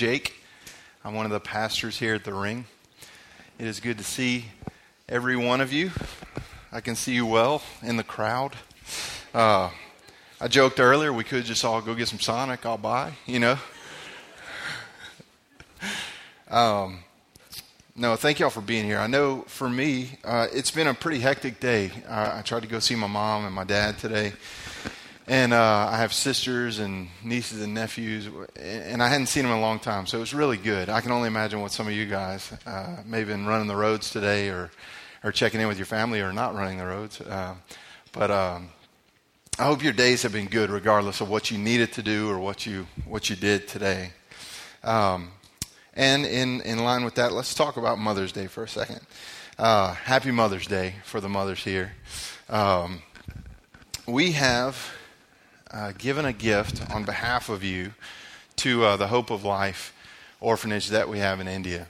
Jake. I'm one of the pastors here at the Ring. It is good to see every one of you. I can see you well in the crowd. Uh, I joked earlier we could just all go get some Sonic. I'll buy, you know. um, no, thank y'all for being here. I know for me, uh, it's been a pretty hectic day. I tried to go see my mom and my dad today and uh, I have sisters and nieces and nephews, and I hadn't seen them in a long time, so it was really good. I can only imagine what some of you guys uh, may have been running the roads today, or or checking in with your family, or not running the roads. Uh, but um, I hope your days have been good, regardless of what you needed to do or what you what you did today. Um, and in in line with that, let's talk about Mother's Day for a second. Uh, happy Mother's Day for the mothers here. Um, we have uh, given a gift on behalf of you to uh, the Hope of Life orphanage that we have in India.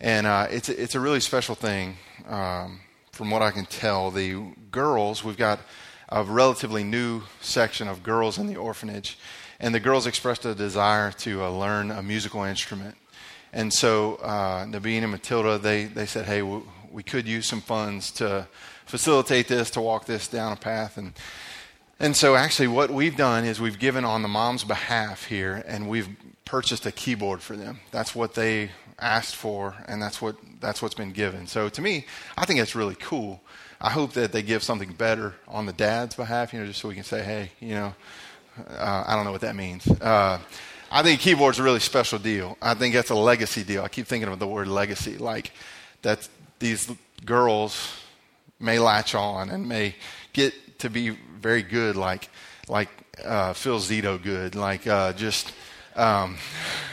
And uh, it's, a, it's a really special thing. Um, from what I can tell, the girls, we've got a relatively new section of girls in the orphanage, and the girls expressed a desire to uh, learn a musical instrument. And so uh, and Matilda, they, they said, hey, we, we could use some funds to facilitate this, to walk this down a path. And and so, actually, what we've done is we've given on the mom's behalf here, and we've purchased a keyboard for them. That's what they asked for, and that's what that's what's been given. So, to me, I think it's really cool. I hope that they give something better on the dad's behalf, you know, just so we can say, hey, you know, uh, I don't know what that means. Uh, I think keyboard's a really special deal. I think that's a legacy deal. I keep thinking of the word legacy, like that these girls may latch on and may get to be very good, like like uh, Phil Zito good, like uh, just um,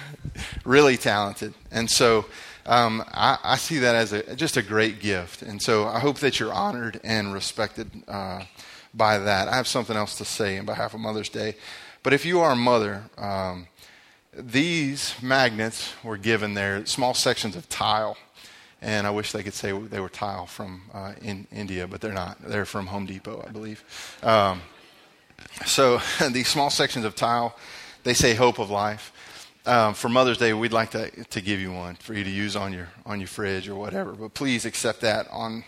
really talented. And so um, I, I, see that as a, just a great gift. And so I hope that you're honored and respected uh, by that. I have something else to say in behalf of Mother's Day. But if you are a mother, um, these magnets were given there, small sections of tile and I wish they could say they were tile from uh, in India, but they're not. They're from Home Depot, I believe. Um, so these small sections of tile, they say hope of life. Um, for Mother's Day, we'd like to, to give you one for you to use on your on your fridge or whatever. But please accept that on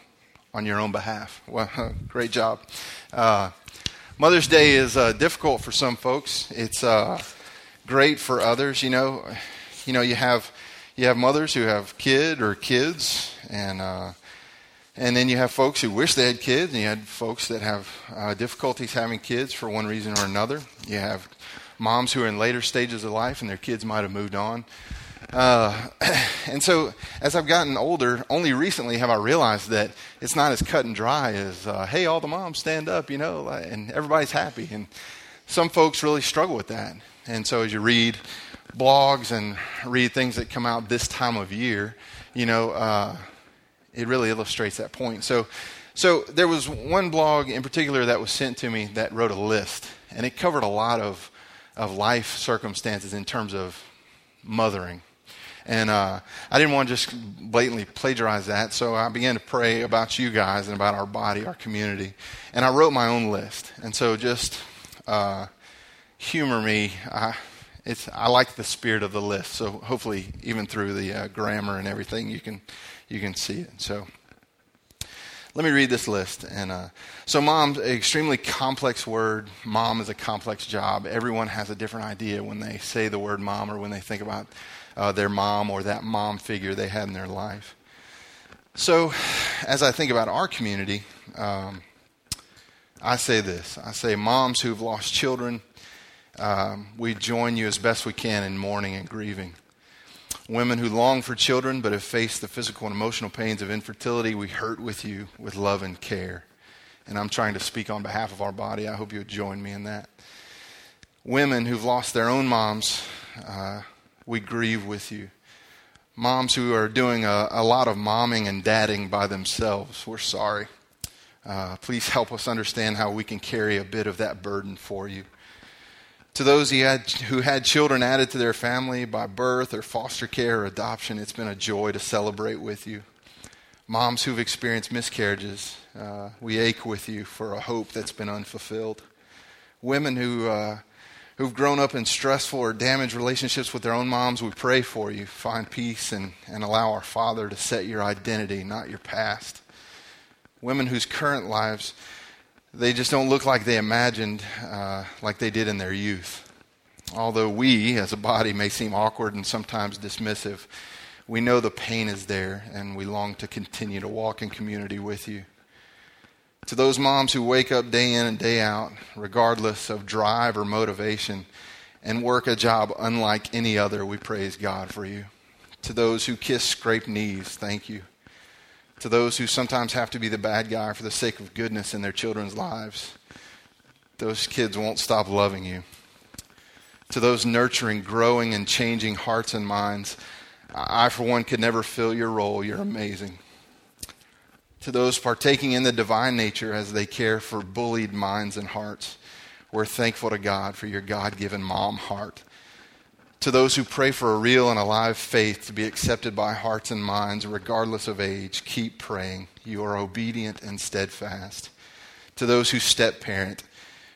on your own behalf. Well, great job. Uh, Mother's Day is uh, difficult for some folks. It's uh, great for others. You know, you know you have you have mothers who have kid or kids, and uh, and then you have folks who wish they had kids, and you had folks that have uh, difficulties having kids for one reason or another. You have moms who are in later stages of life, and their kids might have moved on. Uh, and so, as I've gotten older, only recently have I realized that it's not as cut and dry as, uh, hey, all the moms stand up, you know, and everybody's happy. And some folks really struggle with that. And so, as you read blogs and read things that come out this time of year, you know, uh, it really illustrates that point. So, so there was one blog in particular that was sent to me that wrote a list, and it covered a lot of of life circumstances in terms of mothering. And uh, I didn't want to just blatantly plagiarize that, so I began to pray about you guys and about our body, our community. And I wrote my own list. And so just uh, humor me. I, it's I like the spirit of the list. So hopefully, even through the uh, grammar and everything, you can you can see it. So let me read this list. And uh, so, mom's an extremely complex word. Mom is a complex job. Everyone has a different idea when they say the word mom or when they think about uh, their mom or that mom figure they had in their life. So, as I think about our community, um, I say this I say, moms who've lost children um, we join you as best we can in mourning and grieving. Women who long for children but have faced the physical and emotional pains of infertility, we hurt with you with love and care. And I'm trying to speak on behalf of our body. I hope you would join me in that. Women who've lost their own moms, uh, we grieve with you. Moms who are doing a, a, lot of momming and dadding by themselves, we're sorry. Uh, please help us understand how we can carry a bit of that burden for you. To those who had, who had children added to their family by birth or foster care or adoption, it's been a joy to celebrate with you. Moms who've experienced miscarriages, uh, we ache with you for a hope that's been unfulfilled. Women who, uh, who've grown up in stressful or damaged relationships with their own moms, we pray for you. Find peace and, and allow our Father to set your identity, not your past. Women whose current lives, they just don't look like they imagined, uh, like they did in their youth. Although we, as a body, may seem awkward and sometimes dismissive, we know the pain is there and we long to continue to walk in community with you. To those moms who wake up day in and day out, regardless of drive or motivation, and work a job unlike any other, we praise God for you. To those who kiss scraped knees, thank you. To those who sometimes have to be the bad guy for the sake of goodness in their children's lives, those kids won't stop loving you. To those nurturing, growing, and changing hearts and minds, I, for one, could never fill your role. You're amazing to those partaking in the divine nature as they care for bullied minds and hearts. We're thankful to God for your God given mom heart. To those who pray for a real and alive faith to be accepted by hearts and minds, regardless of age, keep praying. You are obedient and steadfast. To those who step parent,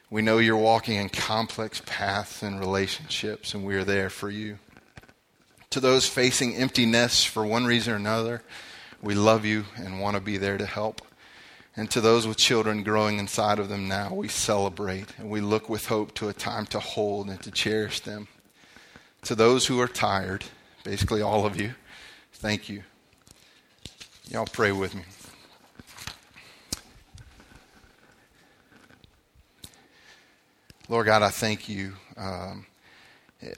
we know you're walking in complex paths and relationships, and we are there for you. To those facing empty nests for one reason or another, we love you and want to be there to help. And to those with children growing inside of them now, we celebrate and we look with hope to a time to hold and to cherish them. To those who are tired, basically all of you, thank you. Y'all pray with me. Lord God, I thank you. Um,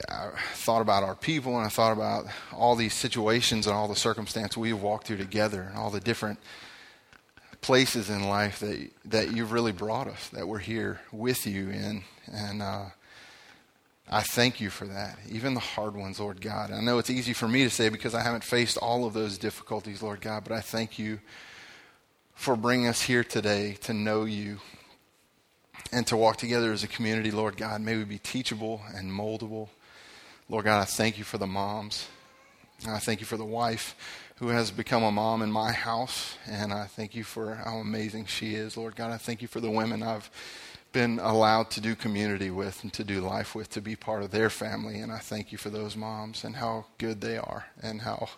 I thought about our people and I thought about all these situations and all the circumstances we've walked through together and all the different places in life that that you've really brought us, that we're here with you in. And uh, I thank you for that, even the hard ones, Lord God. I know it's easy for me to say because I haven't faced all of those difficulties, Lord God, but I thank you for bringing us here today to know you and to walk together as a community, Lord God. May we be teachable and moldable. Lord God, I thank you for the moms. I thank you for the wife who has become a mom in my house. And I thank you for how amazing she is, Lord God. I thank you for the women I've been allowed to do community with and to do life with, to be part of their family. And I thank you for those moms and how good they are and how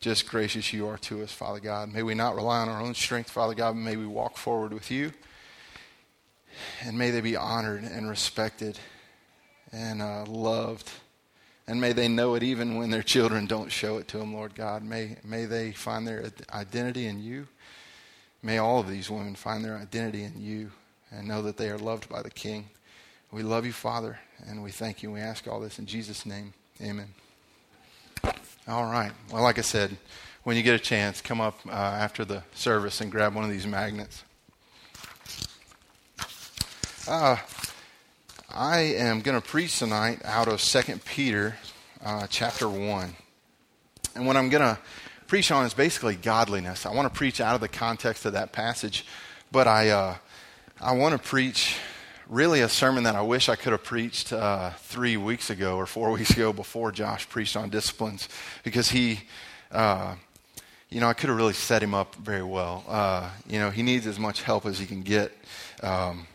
just gracious you are to us, Father God. May we not rely on our own strength, Father God, but may we walk forward with you. And may they be honored and respected and uh, loved. And may they know it even when their children don't show it to them, Lord God. May, may they find their identity in you. May all of these women find their identity in you and know that they are loved by the King. We love you, Father, and we thank you. We ask all this in Jesus' name. Amen. All right. Well, like I said, when you get a chance, come up uh, after the service and grab one of these magnets. Uh, I am going to preach tonight out of 2 Peter uh, chapter 1. And what I'm going to preach on is basically godliness. I want to preach out of the context of that passage, but I, uh, I want to preach really a sermon that I wish I could have preached uh, three weeks ago or four weeks ago before Josh preached on disciplines because he, uh, you know, I could have really set him up very well. Uh, you know, he needs as much help as he can get. Um,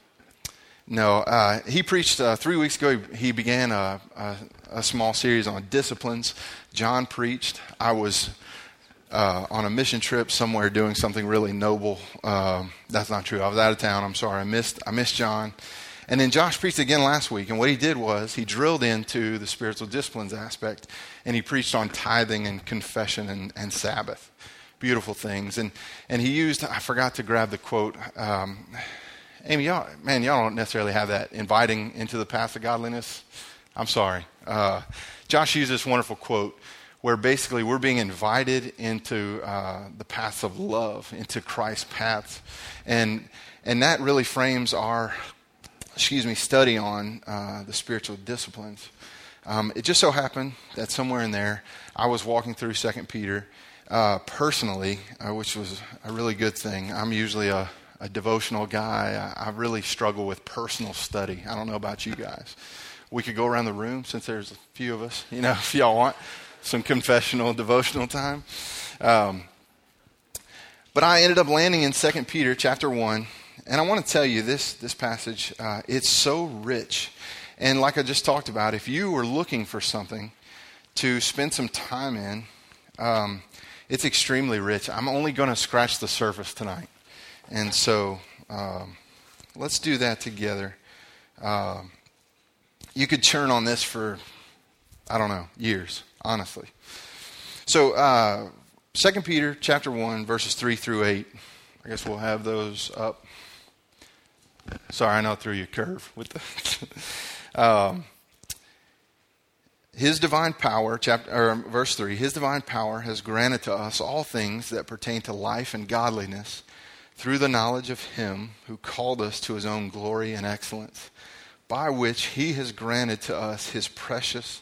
no, uh, he preached uh, three weeks ago. He, began a, a, a, small series on disciplines. John preached. I was uh, on a mission trip somewhere doing something really noble. Um, that's not true. I was out of town. I'm sorry. I missed. I missed John. And then Josh preached again last week. And what he did was he drilled into the spiritual disciplines aspect, and he preached on tithing and confession and, and Sabbath. Beautiful things. And and he used. I forgot to grab the quote. Um, Amy, y'all, man, y'all don't necessarily have that inviting into the path of godliness. I'm sorry. Uh, Josh used this wonderful quote where basically we're being invited into uh, the path of love, into Christ's path. And, and that really frames our, excuse me, study on uh, the spiritual disciplines. Um, it just so happened that somewhere in there, I was walking through Second Peter uh, personally, uh, which was a really good thing. I'm usually a a devotional guy. I, I, really struggle with personal study. I don't know about you guys. We could go around the room since there's a few of us, you know, if y'all want some confessional, devotional time. Um, but I ended up landing in 2 Peter chapter 1, and I want to tell you this, this passage, uh, it's so rich And like I just talked about, if you were looking for something to spend some time in, um, it's extremely rich. I'm only going to scratch the surface tonight. And so um, let's do that together. Uh, you could churn on this for, I don't know, years, honestly. So, uh, 2 Peter chapter 1, verses 3 through 8. I guess we'll have those up. Sorry, I know I threw you curve with the. um, his divine power, chapter, verse 3, His divine power has granted to us all things that pertain to life and godliness through the knowledge of Him who called us to His own glory and excellence, by which He has granted to us His precious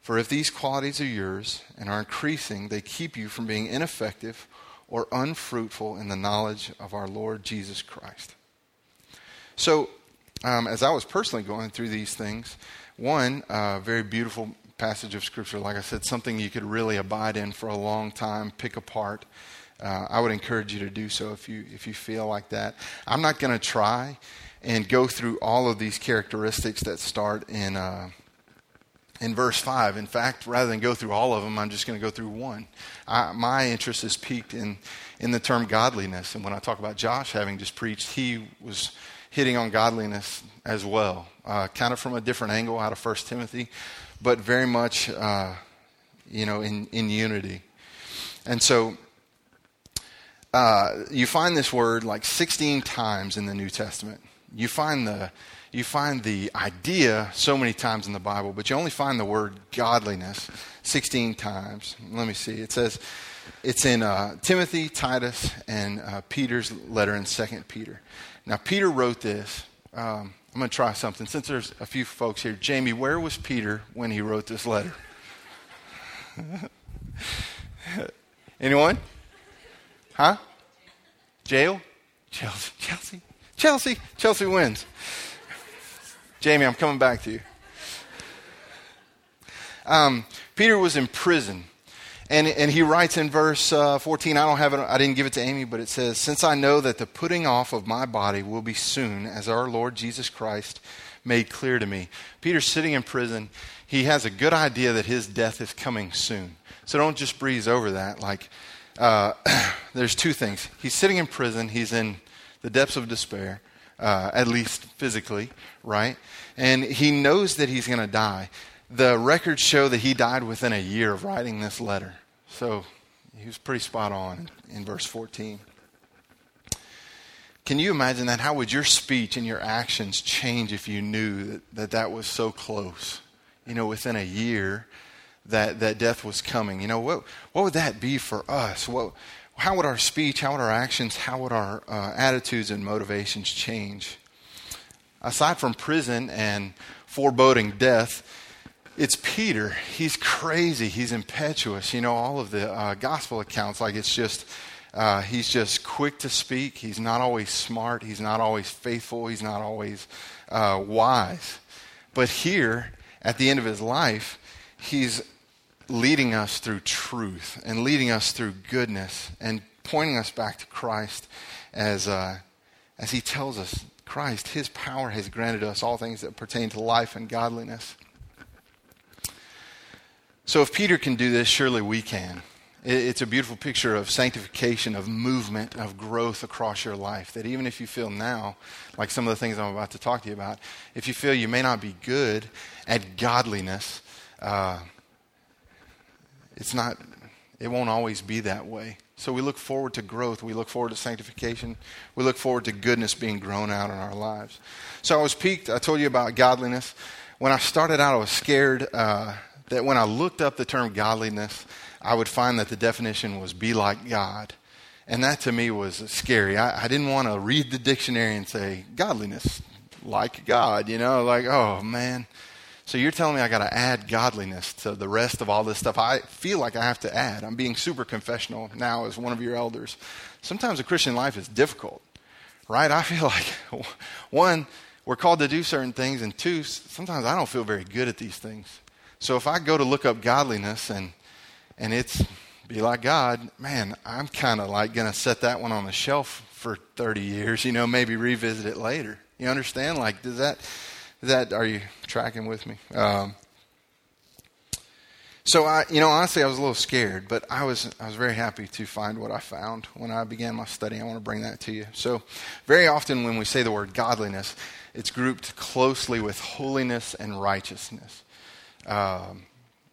For if these qualities are yours and are increasing, they keep you from being ineffective or unfruitful in the knowledge of our Lord Jesus Christ. So, um, as I was personally going through these things, one, uh, very beautiful passage of Scripture, like I said, something you could really abide in for a long time, pick apart. Uh, I would encourage you to do so if you, if you feel like that. I'm not going to try and go through all of these characteristics that start in, uh, in verse 5. In fact, rather than go through all of them, I'm just going to go through one. I, my interest is piqued in, in the term godliness. And when I talk about Josh having just preached, he was hitting on godliness as well, uh, kind of from a different angle out of First Timothy, but very much, uh, you know, in, in unity. And so uh, you find this word like 16 times in the New Testament. You find the you find the idea so many times in the Bible, but you only find the word godliness 16 times. Let me see. It says it's in uh, Timothy, Titus, and uh, Peter's letter in Second Peter. Now, Peter wrote this. Um, I'm going to try something. Since there's a few folks here, Jamie, where was Peter when he wrote this letter? Anyone? Huh? Jail? Chelsea? Chelsea? Chelsea? Chelsea wins. Jamie, I'm coming back to you. Um, Peter was in prison and, and he writes in verse uh, 14, I don't have it, I didn't give it to Amy, but it says, Since I know that the putting off of my body will be soon, as our Lord Jesus Christ made clear to me. Peter's sitting in prison. He has a good idea that his death is coming soon. So don't just breeze over that. Like, uh, there's two things. He's sitting in prison, he's in the depths of despair, uh, at least physically, right? And he knows that he's going to die the records show that he died within a year of writing this letter. So he was pretty spot on in verse 14. Can you imagine that? How would your speech and your actions change if you knew that that, that was so close? You know, within a year that, that death was coming. You know, what, what would that be for us? What, how would our speech, how would our actions, how would our uh, attitudes and motivations change? Aside from prison and foreboding death, it's Peter. He's crazy. He's impetuous. You know, all of the uh, gospel accounts, like it's just, uh, he's just quick to speak. He's not always smart. He's not always faithful. He's not always uh, wise. But here, at the end of his life, he's leading us through truth and leading us through goodness and pointing us back to Christ as, uh, as he tells us Christ, his power has granted us all things that pertain to life and godliness. So if Peter can do this, surely we can. It's a beautiful picture of sanctification, of movement, of growth across your life. That even if you feel now, like some of the things I'm about to talk to you about, if you feel you may not be good at godliness, uh, it's not, it won't always be that way. So we look forward to growth. We look forward to sanctification. We look forward to goodness being grown out in our lives. So I was piqued. I told you about godliness. When I started out, I was scared. Uh, that when I looked up the term godliness, I would find that the definition was be like God. And that to me was scary. I, I didn't want to read the dictionary and say, godliness, like God, you know, like, oh man. So you're telling me I got to add godliness to the rest of all this stuff I feel like I have to add. I'm being super confessional now as one of your elders. Sometimes a Christian life is difficult, right? I feel like, one, we're called to do certain things, and two, sometimes I don't feel very good at these things. So if I go to look up godliness and, and it's be like God, man, I'm kind of like going to set that one on the shelf for 30 years, you know, maybe revisit it later. You understand? Like, does that that are you tracking with me? Um, so I, you know, honestly, I was a little scared, but I was I was very happy to find what I found when I began my study. I want to bring that to you. So, very often when we say the word godliness, it's grouped closely with holiness and righteousness. Um,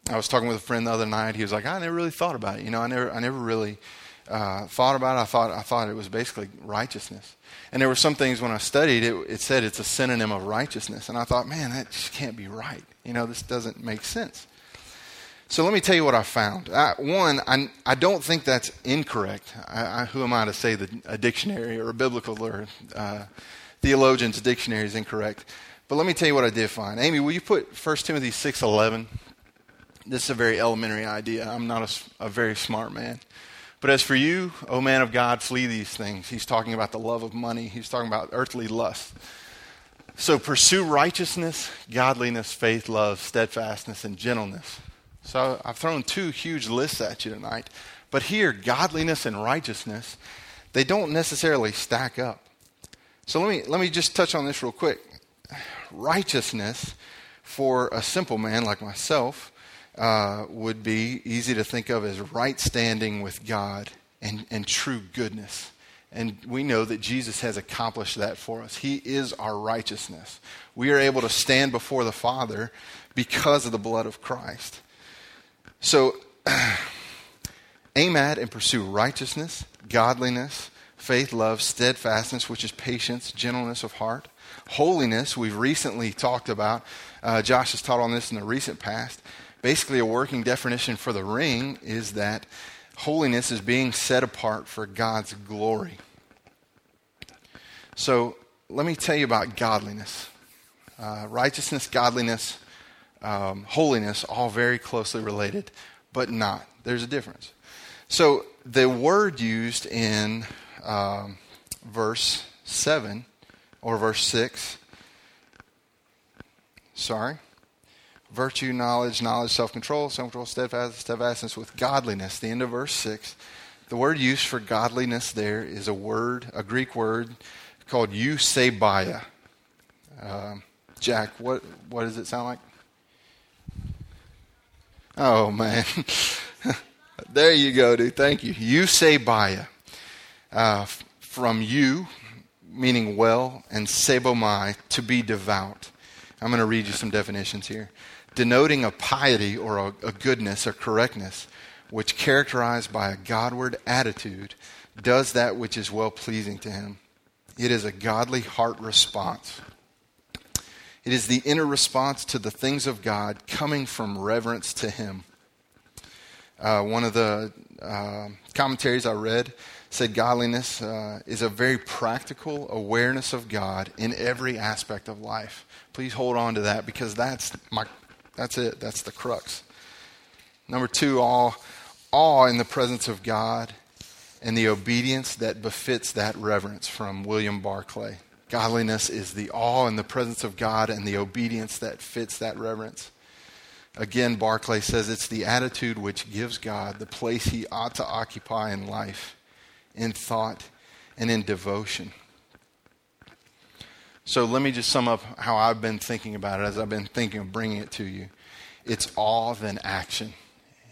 I was talking with a friend the other night. He was like, "I never really thought about it. You know, I never I never really uh, thought about it. I thought I thought it was basically righteousness." And there were some things when I studied, it, it said it's a synonym of righteousness. And I thought, man, that just can't be right. You know, this doesn't make sense. So let me tell you what I found. I, one, I, I don't think that's incorrect. I, I, who am I to say that a dictionary or a biblical or uh, theologian's dictionary is incorrect? But let me tell you what I did find. Amy, will you put 1 Timothy 6.11? This is a very elementary idea. I'm not a, a very smart man. But as for you, O man of God, flee these things. He's talking about the love of money, he's talking about earthly lust. So pursue righteousness, godliness, faith, love, steadfastness, and gentleness. So I've thrown two huge lists at you tonight. But here, godliness and righteousness, they don't necessarily stack up. So let me, let me just touch on this real quick. Righteousness for a simple man like myself uh, would be easy to think of as right standing with God and, and true goodness. And we know that Jesus has accomplished that for us. He is our righteousness. We are able to stand before the Father because of the blood of Christ. So, aim at and pursue righteousness, godliness, faith, love, steadfastness, which is patience, gentleness of heart, holiness, we've recently talked about. Uh, Josh has taught on this in the recent past basically a working definition for the ring is that holiness is being set apart for God's glory. So let me tell you about godliness. Uh, righteousness, godliness, um, holiness, all very closely related, but not. There's a difference. So the word used in um, verse 7 or verse 6, sorry, virtue, knowledge, knowledge, self control, self control, steadfast, steadfastness with godliness. The end of verse 6. The word used for godliness there is a word, a Greek word called eusebeia. Um, Jack, what, what does it sound like? Oh, man. there eu go, dude. Thank you. Eusebeia. Uh, from you, meaning well, and sebomai, to be devout. I'm going to read you some definitions here denoting a piety or a, a goodness or correctness, which characterized by a Godward attitude, does that which is well pleasing to Him. It is a godly heart response. It is the inner response to the things of God coming from reverence to Him. Uh, one of the uh, commentaries I read said godliness uh, is a very practical awareness of God in every aspect of life. Please hold on to that because that's my that's it. That's the crux. Number two, awe, awe in the presence of God and the obedience that befits that reverence from William Barclay. Godliness is the awe in the presence of God and the obedience that fits that reverence. Again, Barclay says it's the attitude which gives God the place he ought to occupy in life, in thought, and in devotion. So let me just sum up how I've been thinking about it as I've been thinking of bringing it to you. It's all then action.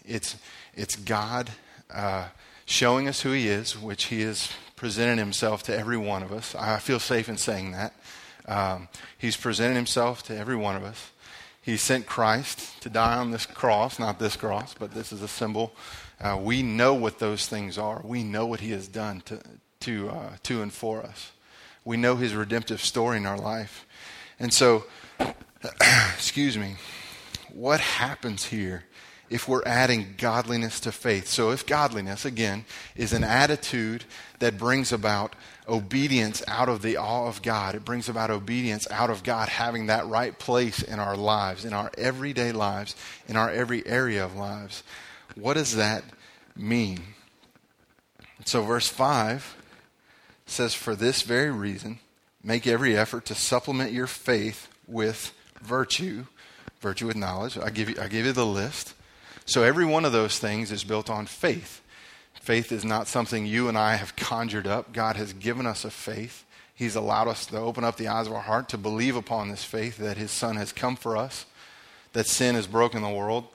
It's, it's God uh, showing us who He is, which He has presented Himself to every one of us. I feel safe in saying that. Um, he's presented Himself to every one of us. He sent Christ to die on this cross, not this cross, but this is a symbol. Uh, we know what those things are. We know what He has done to, to, uh, to and for us we know his redemptive story in our life. And so, excuse me, what happens here if we're adding godliness to faith. So, if godliness, again, is an attitude that brings about obedience out of the awe of God, it brings about obedience out of God having that right place in our lives, in our everyday lives, in our every area of lives. What does that mean? So, verse 5 says, For this very reason, make every effort to supplement your faith with virtue, virtue with knowledge. I give you, I give you the list. So, every one of those things is built on faith. Faith is not something you and I have conjured up. God has given us a faith. He's allowed us to open up the eyes of our heart to believe upon this faith that His Son has come for us, that sin has broken the world,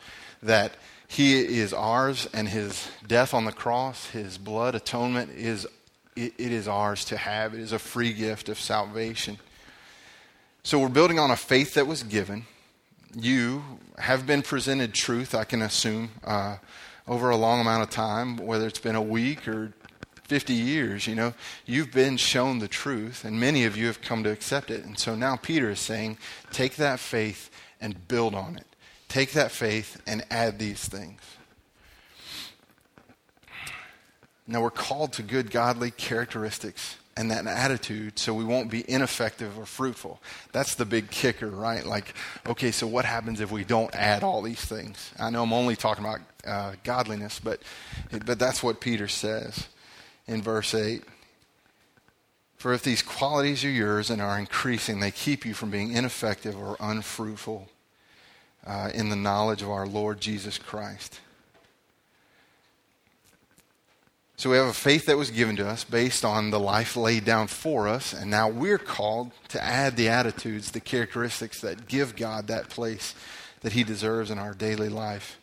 that He is ours, and His death on the cross, His blood atonement is it, it is ours to have. It is a free gift of salvation. So we're building on a faith that was given. You have been presented truth, I can assume. Uh, over a long amount of time, whether it's been a week or 50 years, you know, you've been shown the truth, and many of you have come to accept it. And so now Peter is saying, take that faith and build on it. Take that faith and add these things. Now we're called to good godly characteristics and that attitude so we won't be ineffective or fruitful. That's the big kicker, right? Like, okay, so what happens if we don't add all these things? I know I'm only talking about uh, godliness, but, but that's what Peter says in verse 8. For if these qualities are yours and are increasing, they keep you from being ineffective or unfruitful uh, in the knowledge of our Lord Jesus Christ. So we have a faith that was given to us based on the life laid down for us, and now we're called to add the attitudes, the characteristics that give God that place that He deserves in our daily life.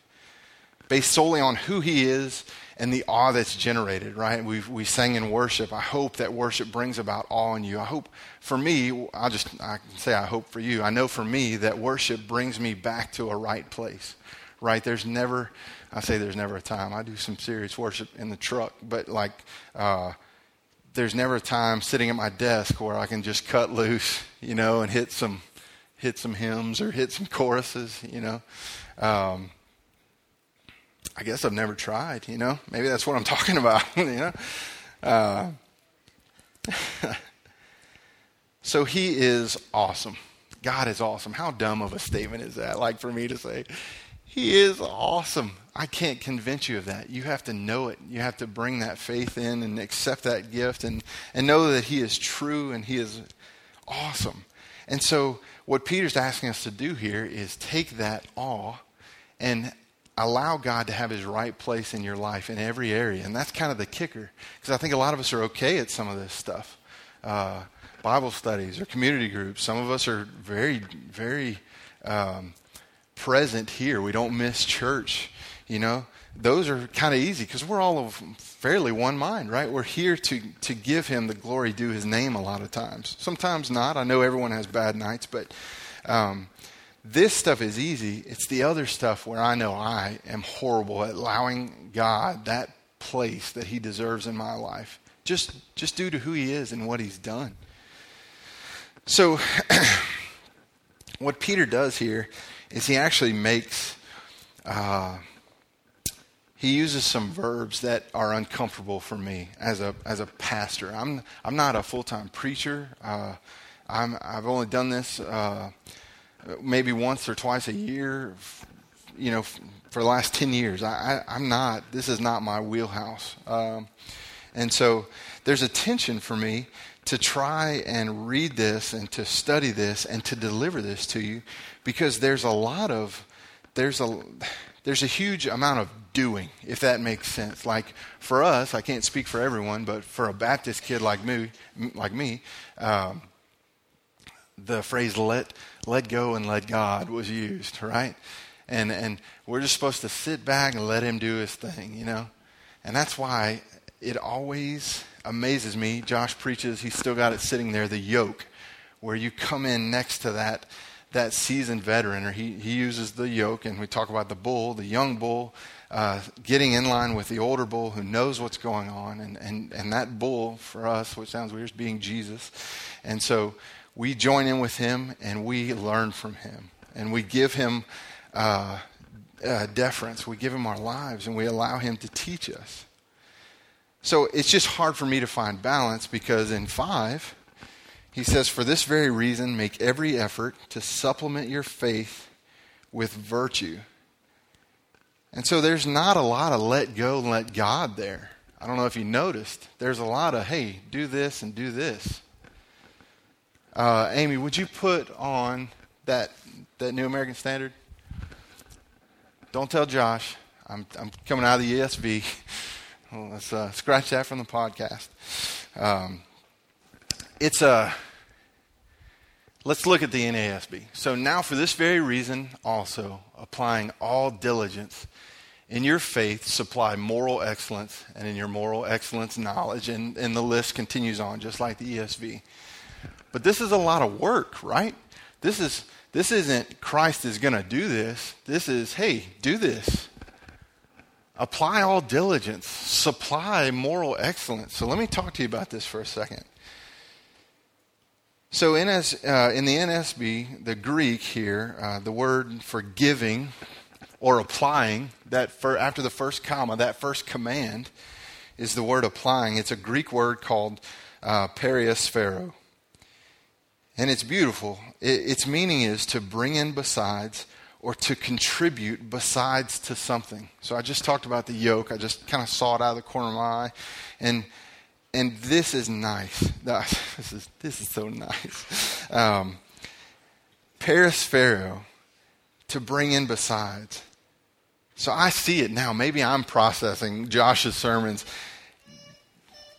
Based solely on who He is and the awe that's generated, right? we we sang in worship. I hope that worship brings about awe in you. I hope for me, I'll just I can say I hope for you. I know for me that worship brings me back to a right place, right? There's never I say there's never a time. I do some serious worship in the truck, but like, uh, there's never a time sitting at my desk where I can just cut loose, you know, and hit some, hit some hymns or hit some choruses, you know. Um, I guess I've never tried, you know. Maybe that's what I'm talking about, you know. Uh, so he is awesome. God is awesome. How dumb of a statement is that? Like for me to say, he is awesome. I can't convince you of that. You have to know it. You have to bring that faith in and accept that gift and, and know that He is true and He is awesome. And so, what Peter's asking us to do here is take that awe and allow God to have His right place in your life in every area. And that's kind of the kicker. Because I think a lot of us are okay at some of this stuff. Uh, Bible studies or community groups. Some of us are very, very. Um, present here. We don't miss church. You know, those are kind of easy because we're all of fairly one mind, right? We're here to, to give him the glory due his name a lot of times. Sometimes not. I know everyone has bad nights, but um, this stuff is easy. It's the other stuff where I know I am horrible at allowing God that place that he deserves in my life, just, just due to who he is and what he's done. So, what Peter does here is he actually makes, uh, he uses some verbs that are uncomfortable for me as a, as a pastor. I'm, I'm not a full time preacher. Uh, I'm, I've only done this uh, maybe once or twice a year, you know, for the last 10 years. I, I, am not, this is not my wheelhouse. Um, and so there's a tension for me to try and read this and to study this and to deliver this to you because there's a lot of there's a there's a huge amount of doing if that makes sense. Like for us i can't speak for everyone but for a baptist kid like me like me um, the phrase let let go and let god was used right? And and we're just supposed to sit back and let him do his thing you know? And that's why it always amazes me. Josh preaches, he's still got it sitting there, the yoke, where you come in next to that that seasoned veteran, or he, he uses the yoke, and we talk about the bull, the young bull, uh, getting in line with the older bull who knows what's going on. And, and, and that bull, for us, which sounds weird, is being Jesus. And so we join in with him and we learn from him. And we give him uh, uh, deference. We give him our lives and we allow him to teach us. So it's just hard for me to find balance because in 5, he says, For this very reason, make every effort to supplement your faith with virtue. And so there's not a lot of let go and let God there. I don't know if you noticed. There's a lot of, hey, do this and do this. Uh, Amy, would you put on that, that New American Standard? Don't tell Josh. I'm, I'm coming out of the ESV. Well, let's uh, scratch that from the podcast. Um, it's a. Uh, let's look at the NASB. So now, for this very reason, also applying all diligence in your faith, supply moral excellence, and in your moral excellence, knowledge, and, and the list continues on, just like the ESV. But this is a lot of work, right? This is this isn't Christ is going to do this. This is, hey, do this. Apply all diligence, supply moral excellence. So let me talk to you about this for a second. So uh, in the NSB, the Greek here, uh, the word for giving or applying, that for, after the first comma, that first command is the word applying. It's a Greek word called uh. And it's beautiful. It, its meaning is to bring in besides or to contribute besides to something. So I just talked about the yoke. I just kind of saw it out of the corner of my eye. And and this is nice. This is this is so nice. Um, Periosphero, to bring in besides. So I see it now. Maybe I'm processing Josh's sermons.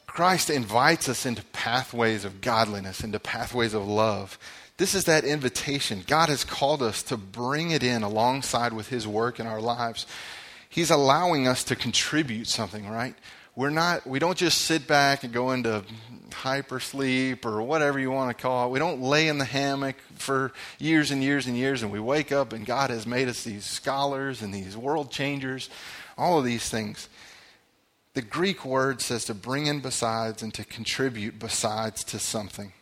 Christ invites us into pathways of godliness, into pathways of love. This is that invitation. God has called us to bring it in alongside with His work in our lives. He's allowing us to contribute something, right? We're not, we don't just sit back and go into hyper sleep or whatever you want to call it. We don't lay in the hammock for years and years and years and we wake up and God has made us these scholars and these world changers, all of these things. The Greek word says to bring in besides and to contribute besides to something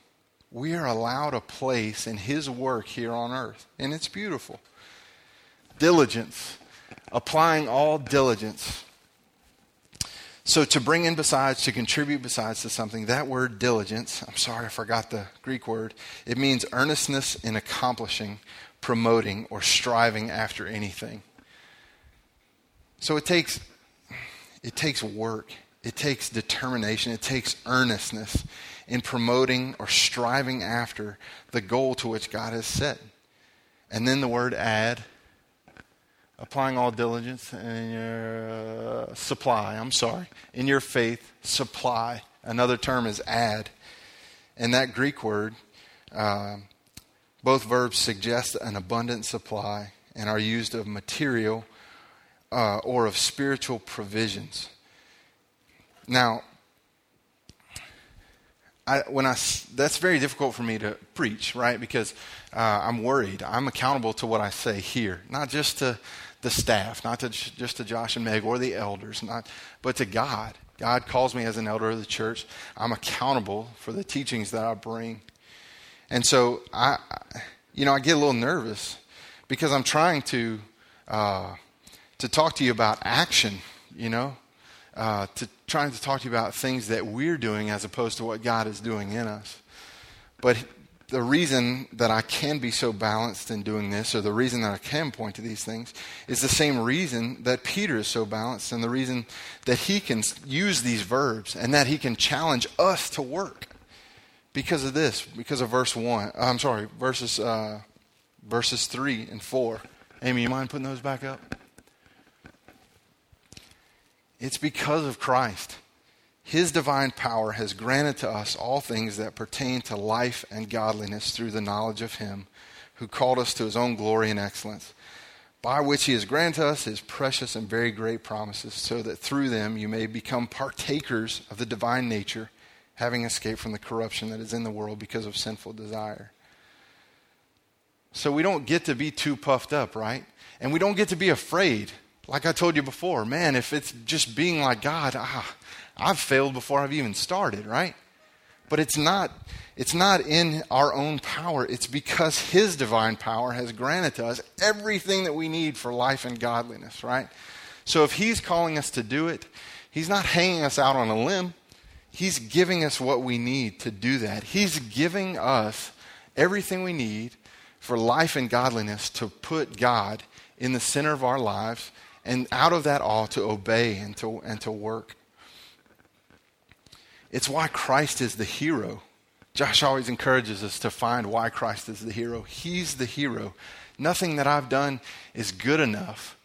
we are allowed a place in His work here on earth. And it's beautiful. Diligence, applying all diligence. So to bring in besides, to contribute besides to something, that word diligence, I'm sorry I forgot the Greek word, it means earnestness in accomplishing, promoting, or striving after anything. So it takes it takes work, it takes determination, it takes earnestness in promoting or striving after the goal to which God has set. And then the word add, applying all diligence in your uh, supply, I'm sorry, in your faith, supply. Another term is add. And that Greek word, uh, both verbs suggest an abundant supply and are used of material uh, or of spiritual provisions. Now, I, when I, that's very difficult for me to preach, right? Because uh, I'm worried. I'm accountable to what I say here, not just to the staff, not to just to Josh and Meg or the elders, not, but to God. God calls me as an elder of the church. I'm accountable for the teachings that I bring. And so I, you know, I get a little nervous because I'm trying to, uh, to talk to you about action, you know, uh, to trying to talk to you about things that we're doing as opposed to what God is doing in us. But the reason that I can be so balanced in doing this, or the reason that I can point to these things, is the same reason that Peter is so balanced, and the reason that he can use these verbs, and that he can challenge us to work because of this, because of verse one. I'm sorry, verses uh, verses three and four. Amy, you mind putting those back up? It's because of Christ. His divine power has granted to us all things that pertain to life and godliness through the knowledge of Him who called us to His own glory and excellence, by which He has granted us His precious and very great promises, so that through them you may become partakers of the divine nature, having escaped from the corruption that is in the world because of sinful desire. So we don't get to be too puffed up, right? And we don't get to be afraid like I told you before, man, if it's just being like God, ah, I've failed before I've even started, right? But it's not, it's not in our own power. It's because His divine power has granted to us everything that we need for life and godliness, right? So if He's calling us to do it, He's not hanging us out on a limb. He's giving us what we need to do that. He's giving us everything we need for life and godliness to put God in the center of our lives and out of that all to obey and to, and to work. It's why Christ is the hero. Josh always encourages us to find why Christ is the hero. He's the hero. Nothing that I've done is good enough,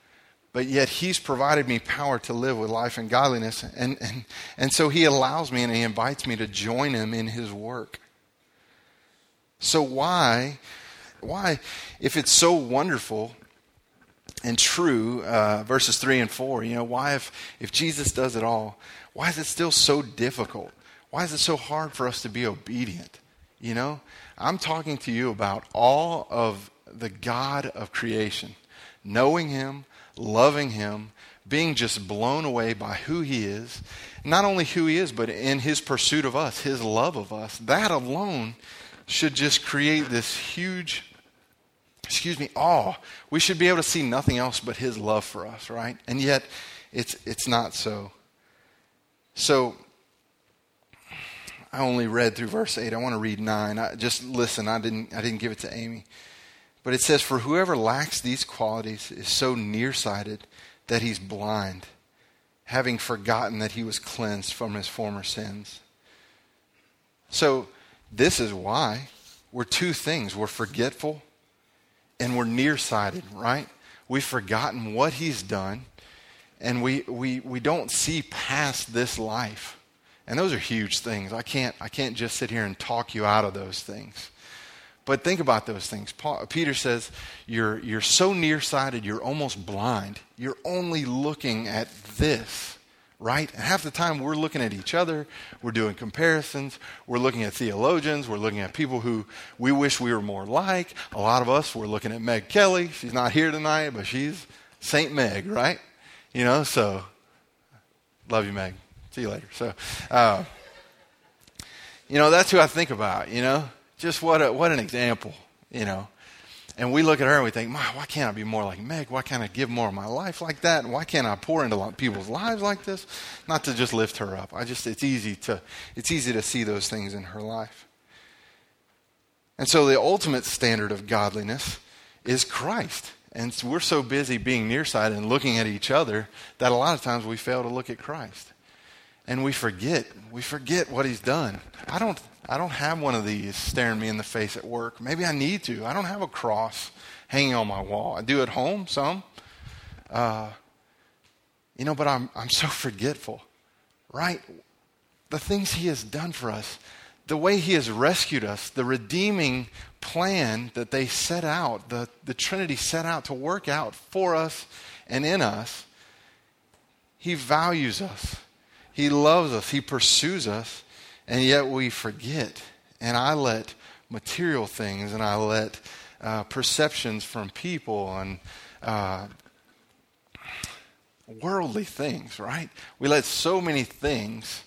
but yet He's provided me power to live with life and godliness. And, and, and so He allows me and He invites me to join Him in His work. So, why, why, if it's so wonderful and true, uh, verses 3 and 4, you know, why, if, if Jesus does it all, why is it still so difficult? Why is it so hard for us to be obedient? You know, I'm talking to you about all of the God of creation, knowing Him, loving Him, being just blown away by who He is. Not only who He is, but in His pursuit of us, His love of us. That alone should just create this huge, excuse me, awe. We should be able to see nothing else but His love for us, right? And yet, it's, it's not so. So, I only read through verse 8. I want to read 9. I, just listen, I didn't, I didn't give it to Amy. But it says, For whoever lacks these qualities is so nearsighted that he's blind, having forgotten that he was cleansed from his former sins. So, this is why we're two things we're forgetful and we're nearsighted, right? We've forgotten what he's done, and we, we, we don't see past this life. And those are huge things. I can't, I can't just sit here and talk you out of those things. But think about those things. Paul, Peter says, you're, you're so nearsighted, you're almost blind. You're only looking at this, right? And half the time we're looking at each other, we're doing comparisons, we're looking at theologians, we're looking at people who we wish we were more like. A lot of us, we're looking at Meg Kelly. She's not here tonight, but she's Saint Meg, right? You know, so love you, Meg. See you later. So, uh, you know, that's who I think about, you know? Just what, a, what an example, you know? And we look at her and we think, why can't I be more like Meg? Why can't I give more of my life like that? Why can't I pour into people's lives like this? Not to just lift her up. I just, it's easy to, it's easy to see those things in her life. And so the ultimate standard of godliness is Christ. And we're so busy being nearsighted and looking at each other that a lot of times we fail to look at Christ and we forget. We forget what he's done. I don't I don't have one of these staring me in the face at work. Maybe I need to. I don't have a cross hanging on my wall. I do at home some. Uh, you know, but I'm I'm so forgetful. Right? The things he has done for us, the way he has rescued us, the redeeming plan that they set out, the, the Trinity set out to work out for us and in us, he values us. He loves us, He pursues us, and yet we forget. And I let material things and I let uh, perceptions from people and uh, worldly things, right? We let so many things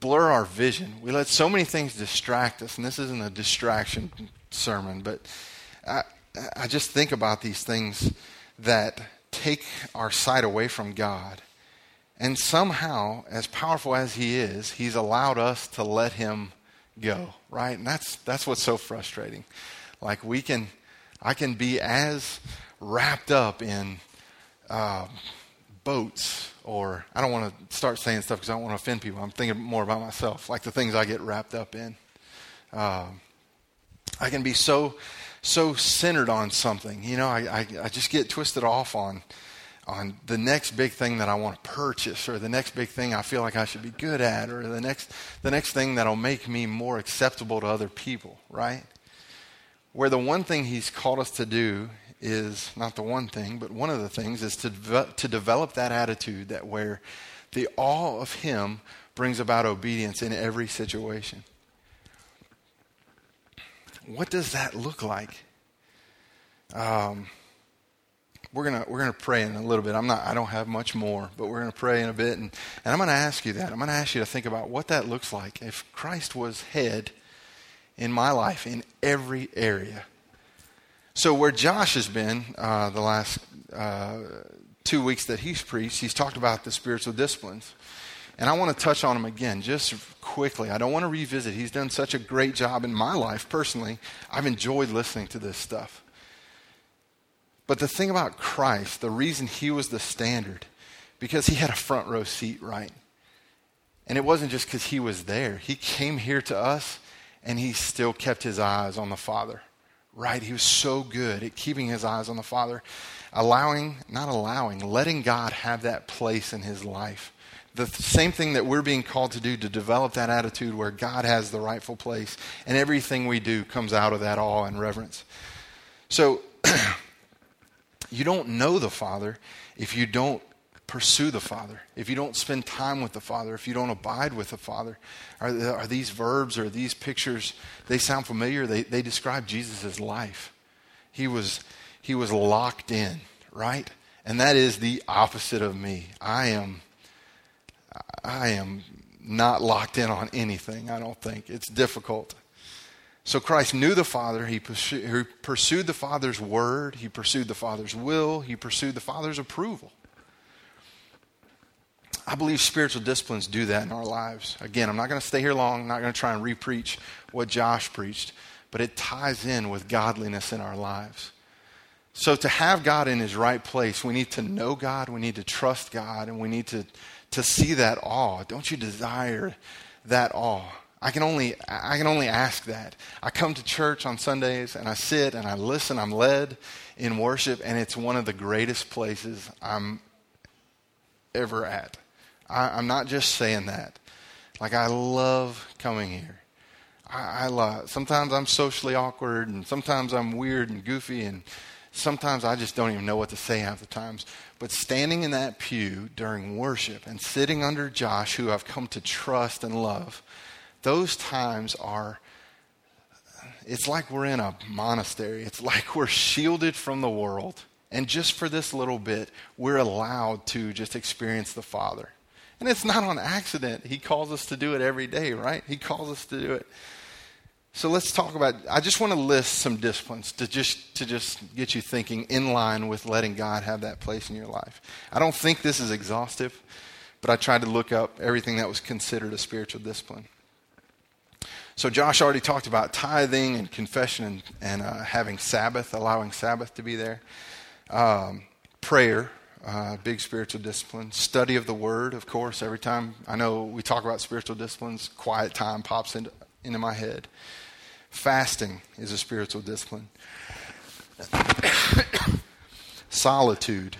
blur our vision. We let so many things distract us. And this isn't a distraction sermon, but I, I just think about these things that take our sight away from God and somehow, as powerful as he is, he's allowed us to let him go, right? And that's, that's what's so frustrating. Like we can, I can be as wrapped up in uh, boats, or I don't want to start saying stuff because I don't want to offend people. I'm thinking more about myself, like the things I get wrapped up in. Uh, I can be so, so centered on something. You know, I, I, I just get twisted off on on the next big thing that I want to purchase or the next big thing I feel like I should be good at or the next the next thing that'll make me more acceptable to other people, right? Where the one thing he's called us to do is not the one thing, but one of the things is to to develop that attitude that where the awe of him brings about obedience in every situation. What does that look like? Um, we're gonna we're gonna pray in a little bit. I'm not I don't have much more, but we're gonna pray in a bit, and, and I'm gonna ask you that. I'm gonna ask you to think about what that looks like if Christ was head in my life in every area. So where Josh has been uh, the last uh, two weeks that he's preached, he's talked about the spiritual disciplines. And I want to touch on him again just quickly. I don't want to revisit. He's done such a great job in my life personally. I've enjoyed listening to this stuff. But the thing about Christ, the reason he was the standard, because he had a front row seat, right? And it wasn't just because he was there. He came here to us and he still kept his eyes on the Father, right? He was so good at keeping his eyes on the Father, allowing, not allowing, letting God have that place in his life. The same thing that we're being called to do to develop that attitude where God has the rightful place, and everything we do comes out of that awe and reverence. So, you don't know the Father if you don't pursue the Father, if you don't spend time with the Father, if you don't abide with the Father. Are, are these verbs or these pictures, they sound familiar? They, they describe Jesus' life. He was, he was locked in, right? And that is the opposite of me. I am, I am not locked in on anything, I don't think. It's difficult. So Christ knew the Father. He pursued, he pursued the Father's word. He pursued the Father's will. He pursued the Father's approval. I believe spiritual disciplines do that in our lives. Again, I'm not going to stay here long. I'm not going to try and repreach what Josh preached, but it ties in with godliness in our lives. So, to have God in his right place, we need to know God, we need to trust God, and we need to, to see that awe. Don't you desire that awe? I can only I can only ask that. I come to church on Sundays and I sit and I listen. I'm led in worship, and it's one of the greatest places I'm ever at. I, am not just saying that. Like I love coming here. I, I love. Sometimes I'm socially awkward, and sometimes I'm weird and goofy, and sometimes I just don't even know what to say half the times. But standing in that pew during worship and sitting under Josh, who I've come to trust and love those times are, it's like we're in a monastery. It's like we're shielded from the world. And just for this little bit, we're allowed to just experience the Father. And it's not on accident. He calls us to do it every day, right? He calls us to do it. So let's talk about I just want to list some disciplines to just to just get you thinking in line with letting God have that place in your life. I don't think this is exhaustive, but I tried to look up everything that was considered a spiritual discipline. So, Josh already talked about tithing and confession and, and uh, having Sabbath, allowing Sabbath to be there. Um, prayer, uh, big spiritual discipline. Study of the Word, of course. Every time I know we talk about spiritual disciplines, quiet time pops into, into my head. Fasting is a spiritual discipline. Solitude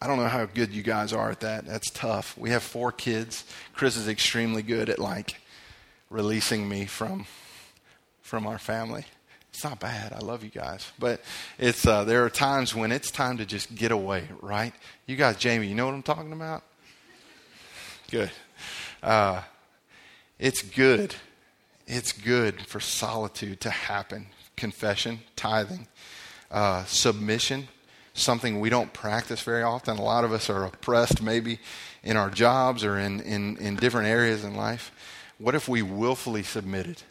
I don't know how good you guys are at that. That's tough. We have four kids. Chris is extremely good at like releasing me from from our family. It's not bad. I love you guys, but it's uh, there are times when it's time to just get away. Right? You guys, Jamie, you know what I'm talking about? Good. Uh, it's good. It's good for solitude to happen. Confession, tithing, uh, submission something we don't practice very often. A lot of us are oppressed maybe in our jobs or in, in, in different areas in life. What if we willfully submitted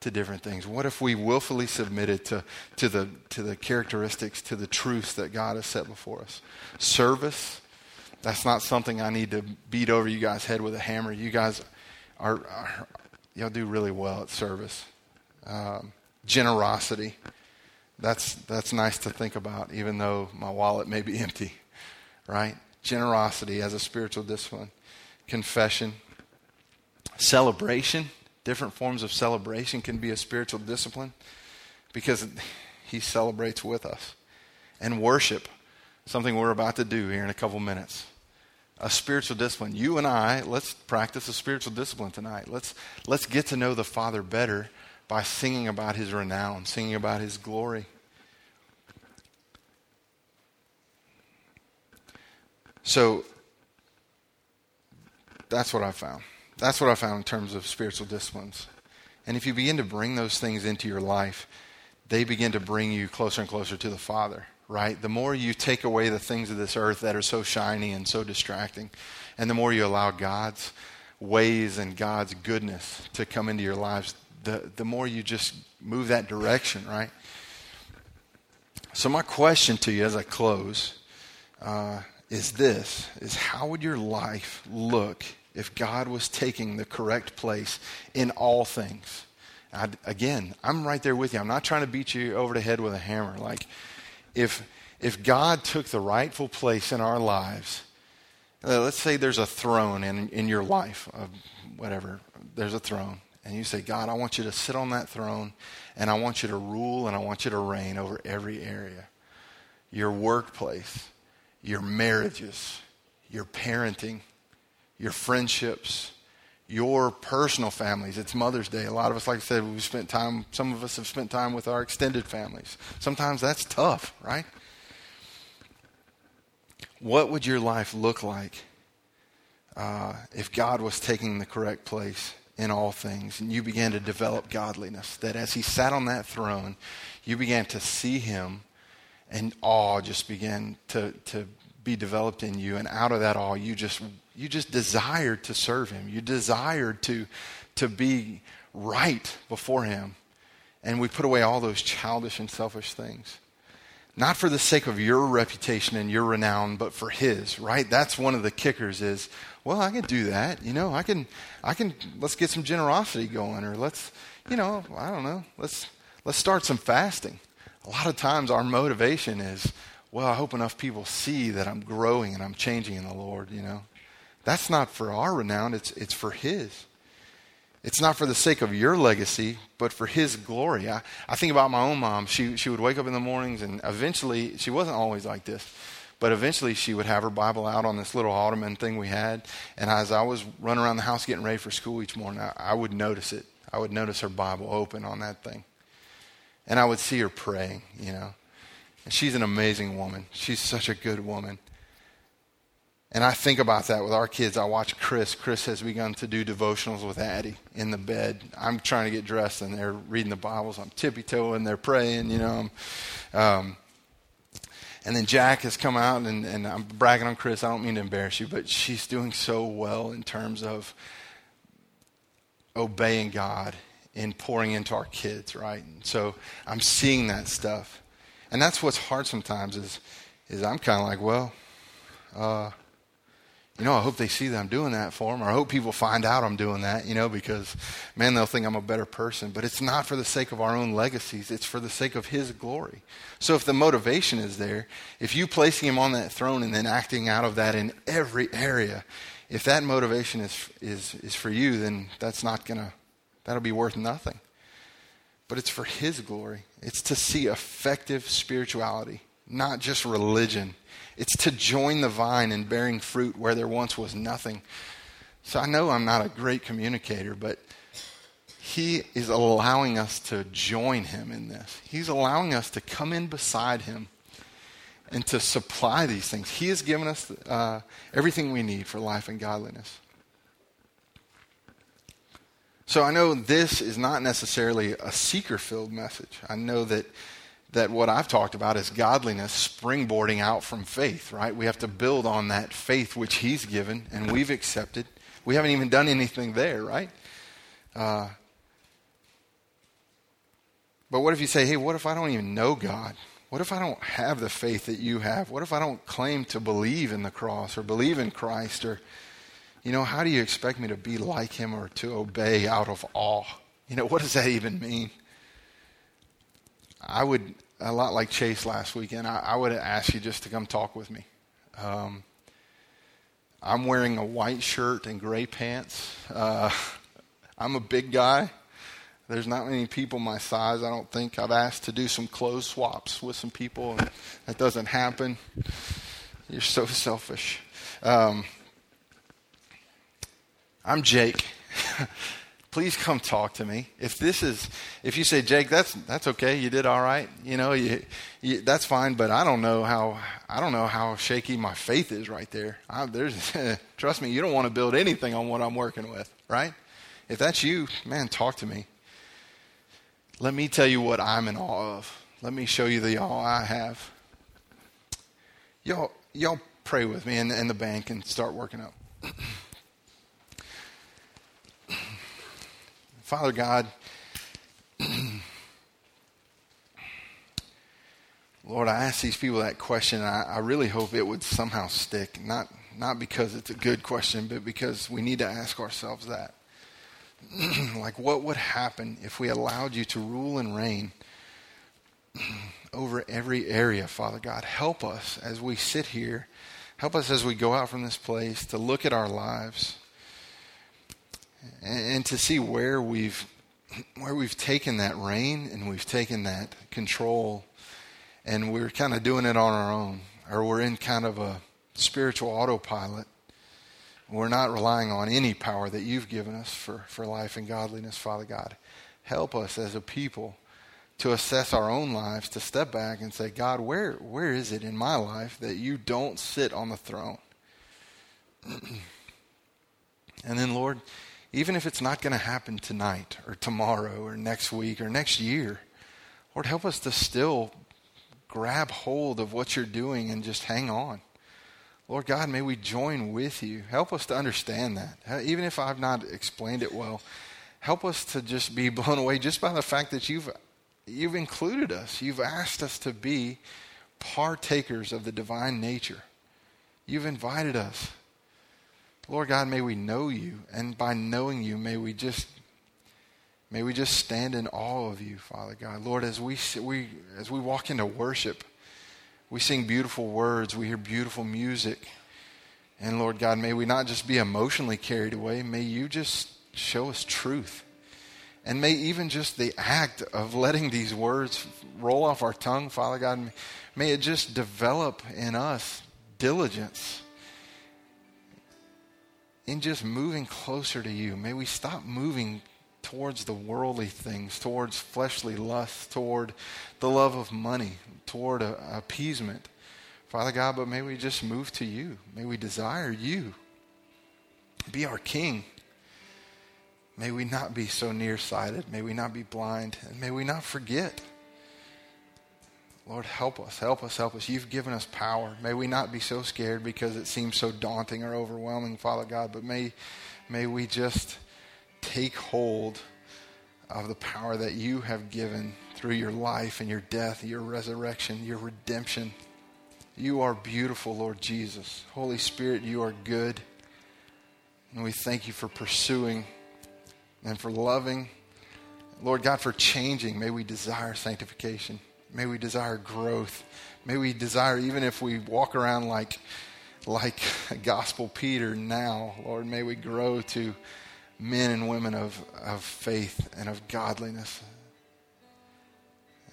to different things? What if we willfully submitted to, to, the, to the characteristics, to the truths that God has set before us? Service, that's not something I need to beat over you guys' head with a hammer. You guys are, are y'all do really well at service. Um, generosity that's, that's nice to think about, even though my wallet may be empty, right? Generosity as a spiritual discipline, confession, celebration. Different forms of celebration can be a spiritual discipline because he celebrates with us. And worship, something we're about to do here in a couple minutes. A spiritual discipline. You and I, let's practice a spiritual discipline tonight. Let's, let's get to know the Father better by singing about his renown, singing about his glory. So that's what I found. That's what I found in terms of spiritual disciplines. And if you begin to bring those things into your life, they begin to bring you closer and closer to the Father, right? The more you take away the things of this earth that are so shiny and so distracting, and the more you allow God's ways and God's goodness to come into your lives, the, the more you just move that direction, right? So, my question to you as I close uh, is this is how would your life look if God was taking the correct place in all things? I'd, again, I'm right there with you. I'm not trying to beat you over the head with a hammer. Like, if if God took the rightful place in our lives, uh, let's say there's a throne in in your life, uh, whatever. There's a throne, and you say, God, I want you to sit on that throne, and I want you to rule, and I want you to reign over every area, your workplace, your marriages, your parenting, your friendships your personal families. It's Mother's Day. A lot of us, like I said, we've spent time, some of us have spent time with our extended families. Sometimes that's tough, right? What would your life look like uh, if God was taking the correct place in all things and you began to develop godliness? That as He sat on that throne, you began to see Him and awe just began to, to be developed in you. And out of that awe, you just you just desired to serve him. You desired to, to be right before him. And we put away all those childish and selfish things. Not for the sake of your reputation and your renown, but for his, right? That's one of the kickers is, well, I can do that. You know, I can, I can, let's get some generosity going or let's, you know, I don't know, let's, let's start some fasting. A lot of times our motivation is, well, I hope enough people see that I'm growing and I'm changing in the Lord, you know. That's not for our renown, it's, it's for His. It's not for the sake of your legacy, but for His glory. I, I think about my own mom. She, she would wake up in the mornings, and eventually, she wasn't always like this, but eventually she would have her Bible out on this little ottoman thing we had. And as I was running around the house getting ready for school each morning, I, I would notice it. I would notice her Bible open on that thing. And I would see her praying, you know. And she's an amazing woman. She's such a good woman. And I think about that with our kids. I watch Chris. Chris has begun to do devotionals with Addie in the bed. I'm trying to get dressed, and they're reading the Bibles. I'm tippy toeing. They're praying, you know. Um, and then Jack has come out, and, and I'm bragging on Chris. I don't mean to embarrass you, but she's doing so well in terms of obeying God and pouring into our kids, right? And so I'm seeing that stuff. And that's what's hard sometimes is, is I'm kind of like, well, uh, you know, I hope they see that I'm doing that for them, or I hope people find out I'm doing that, you know, because, man, they'll think I'm a better person. But it's not for the sake of our own legacies, it's for the sake of His glory. So if the motivation is there, if you placing Him on that throne and then acting out of that in every area, if that motivation is, is, is for you, then that's not going to, that'll be worth nothing. But it's for His glory. It's to see effective spirituality, not just religion it's to join the vine in bearing fruit where there once was nothing. So I know I'm not a great communicator, but he is allowing us to join him in this. He's allowing us to come in beside him and to supply these things. He has given us uh, everything we need for life and godliness. So I know this is not necessarily a seeker filled message. I know that that what I've talked about is godliness springboarding out from faith, right? We have to build on that faith which He's given and we've accepted. We haven't even done anything there, right? Uh, but what if you say, hey, what if I don't even know God? What if I don't have the faith that you have? What if I don't claim to believe in the cross or believe in Christ? Or, you know, how do you expect me to be like Him or to obey out of awe? You know, what does that even mean? I would, a lot like Chase last weekend, I, I would ask you just to come talk with me. Um, I'm wearing a white shirt and gray pants. Uh, I'm a big guy. There's not many people my size. I don't think I've asked to do some clothes swaps with some people, and that doesn't happen. You're so selfish. Um, I'm Jake. please come talk to me. If this is, if you say, Jake, that's that's okay, you did all right, you know, you, you, that's fine. But I don't know how I don't know how shaky my faith is right there. I, there's, trust me, you don't want to build anything on what I'm working with, right? If that's you, man, talk to me. let me tell you what I'm in awe of. Let me show you the awe I have. Y'all, y'all pray with me, and the bank and start working up. Father God, Lord, I ask these people that question. I, I really hope it would somehow stick. Not, not because it's a good question, but because we need to ask ourselves that. like, what would happen if we allowed you to rule and reign over every area, Father God? Help us as we sit here. Help us as we go out from this place to look at our lives and to see where we've where we've taken that reign and we've taken that control and we're kind of doing it on our own or we're in kind of a spiritual autopilot. We're not relying on any power that you've given us for, for life and godliness father god. Help us as a people to assess our own lives to step back and say god where where is it in my life that you don't sit on the throne? And then lord even if it's not going to happen tonight or tomorrow or next week or next year, Lord, help us to still grab hold of what you're doing and just hang on. Lord God, may we join with you. Help us to understand that. Even if I've not explained it well, help us to just be blown away just by the fact that you've, you've included us. You've asked us to be partakers of the divine nature. You've invited us. Lord God, may we know you, and by knowing you, may we just may we just stand in awe of you, Father God. Lord, as we we as we walk into worship, we sing beautiful words, we hear beautiful music. And Lord God, may we not just be emotionally carried away, may you just show us truth. And may even just the act of letting these words roll off our tongue, Father God, may it just develop in us diligence in just moving closer to you. May we stop moving towards the worldly things, towards fleshly lust, toward the love of money, toward a, appeasement. Father God, but may we just move to you. May we desire you. Be our King. May we not be so nearsighted. May we not be blind. And may we not forget Lord, help us, help us, help us. You've given us power. May we not be so scared because it seems so daunting or overwhelming, Father God, but may, may we just take hold of the power that you have given through your life and your death, your resurrection, your redemption. You are beautiful, Lord Jesus. Holy Spirit, you are good. And we thank you for pursuing and for loving. Lord God, for changing. May we desire sanctification. May we desire growth. May we desire, even if we walk around like, like gospel Peter now, Lord, may we grow to men and women of, of faith and of godliness.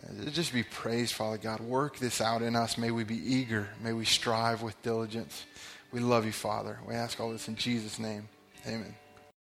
Uh, just be praised, Father God. Work this out in us. May we be eager. May we strive with diligence. We love you, Father. We ask all this in Jesus' name. Amen.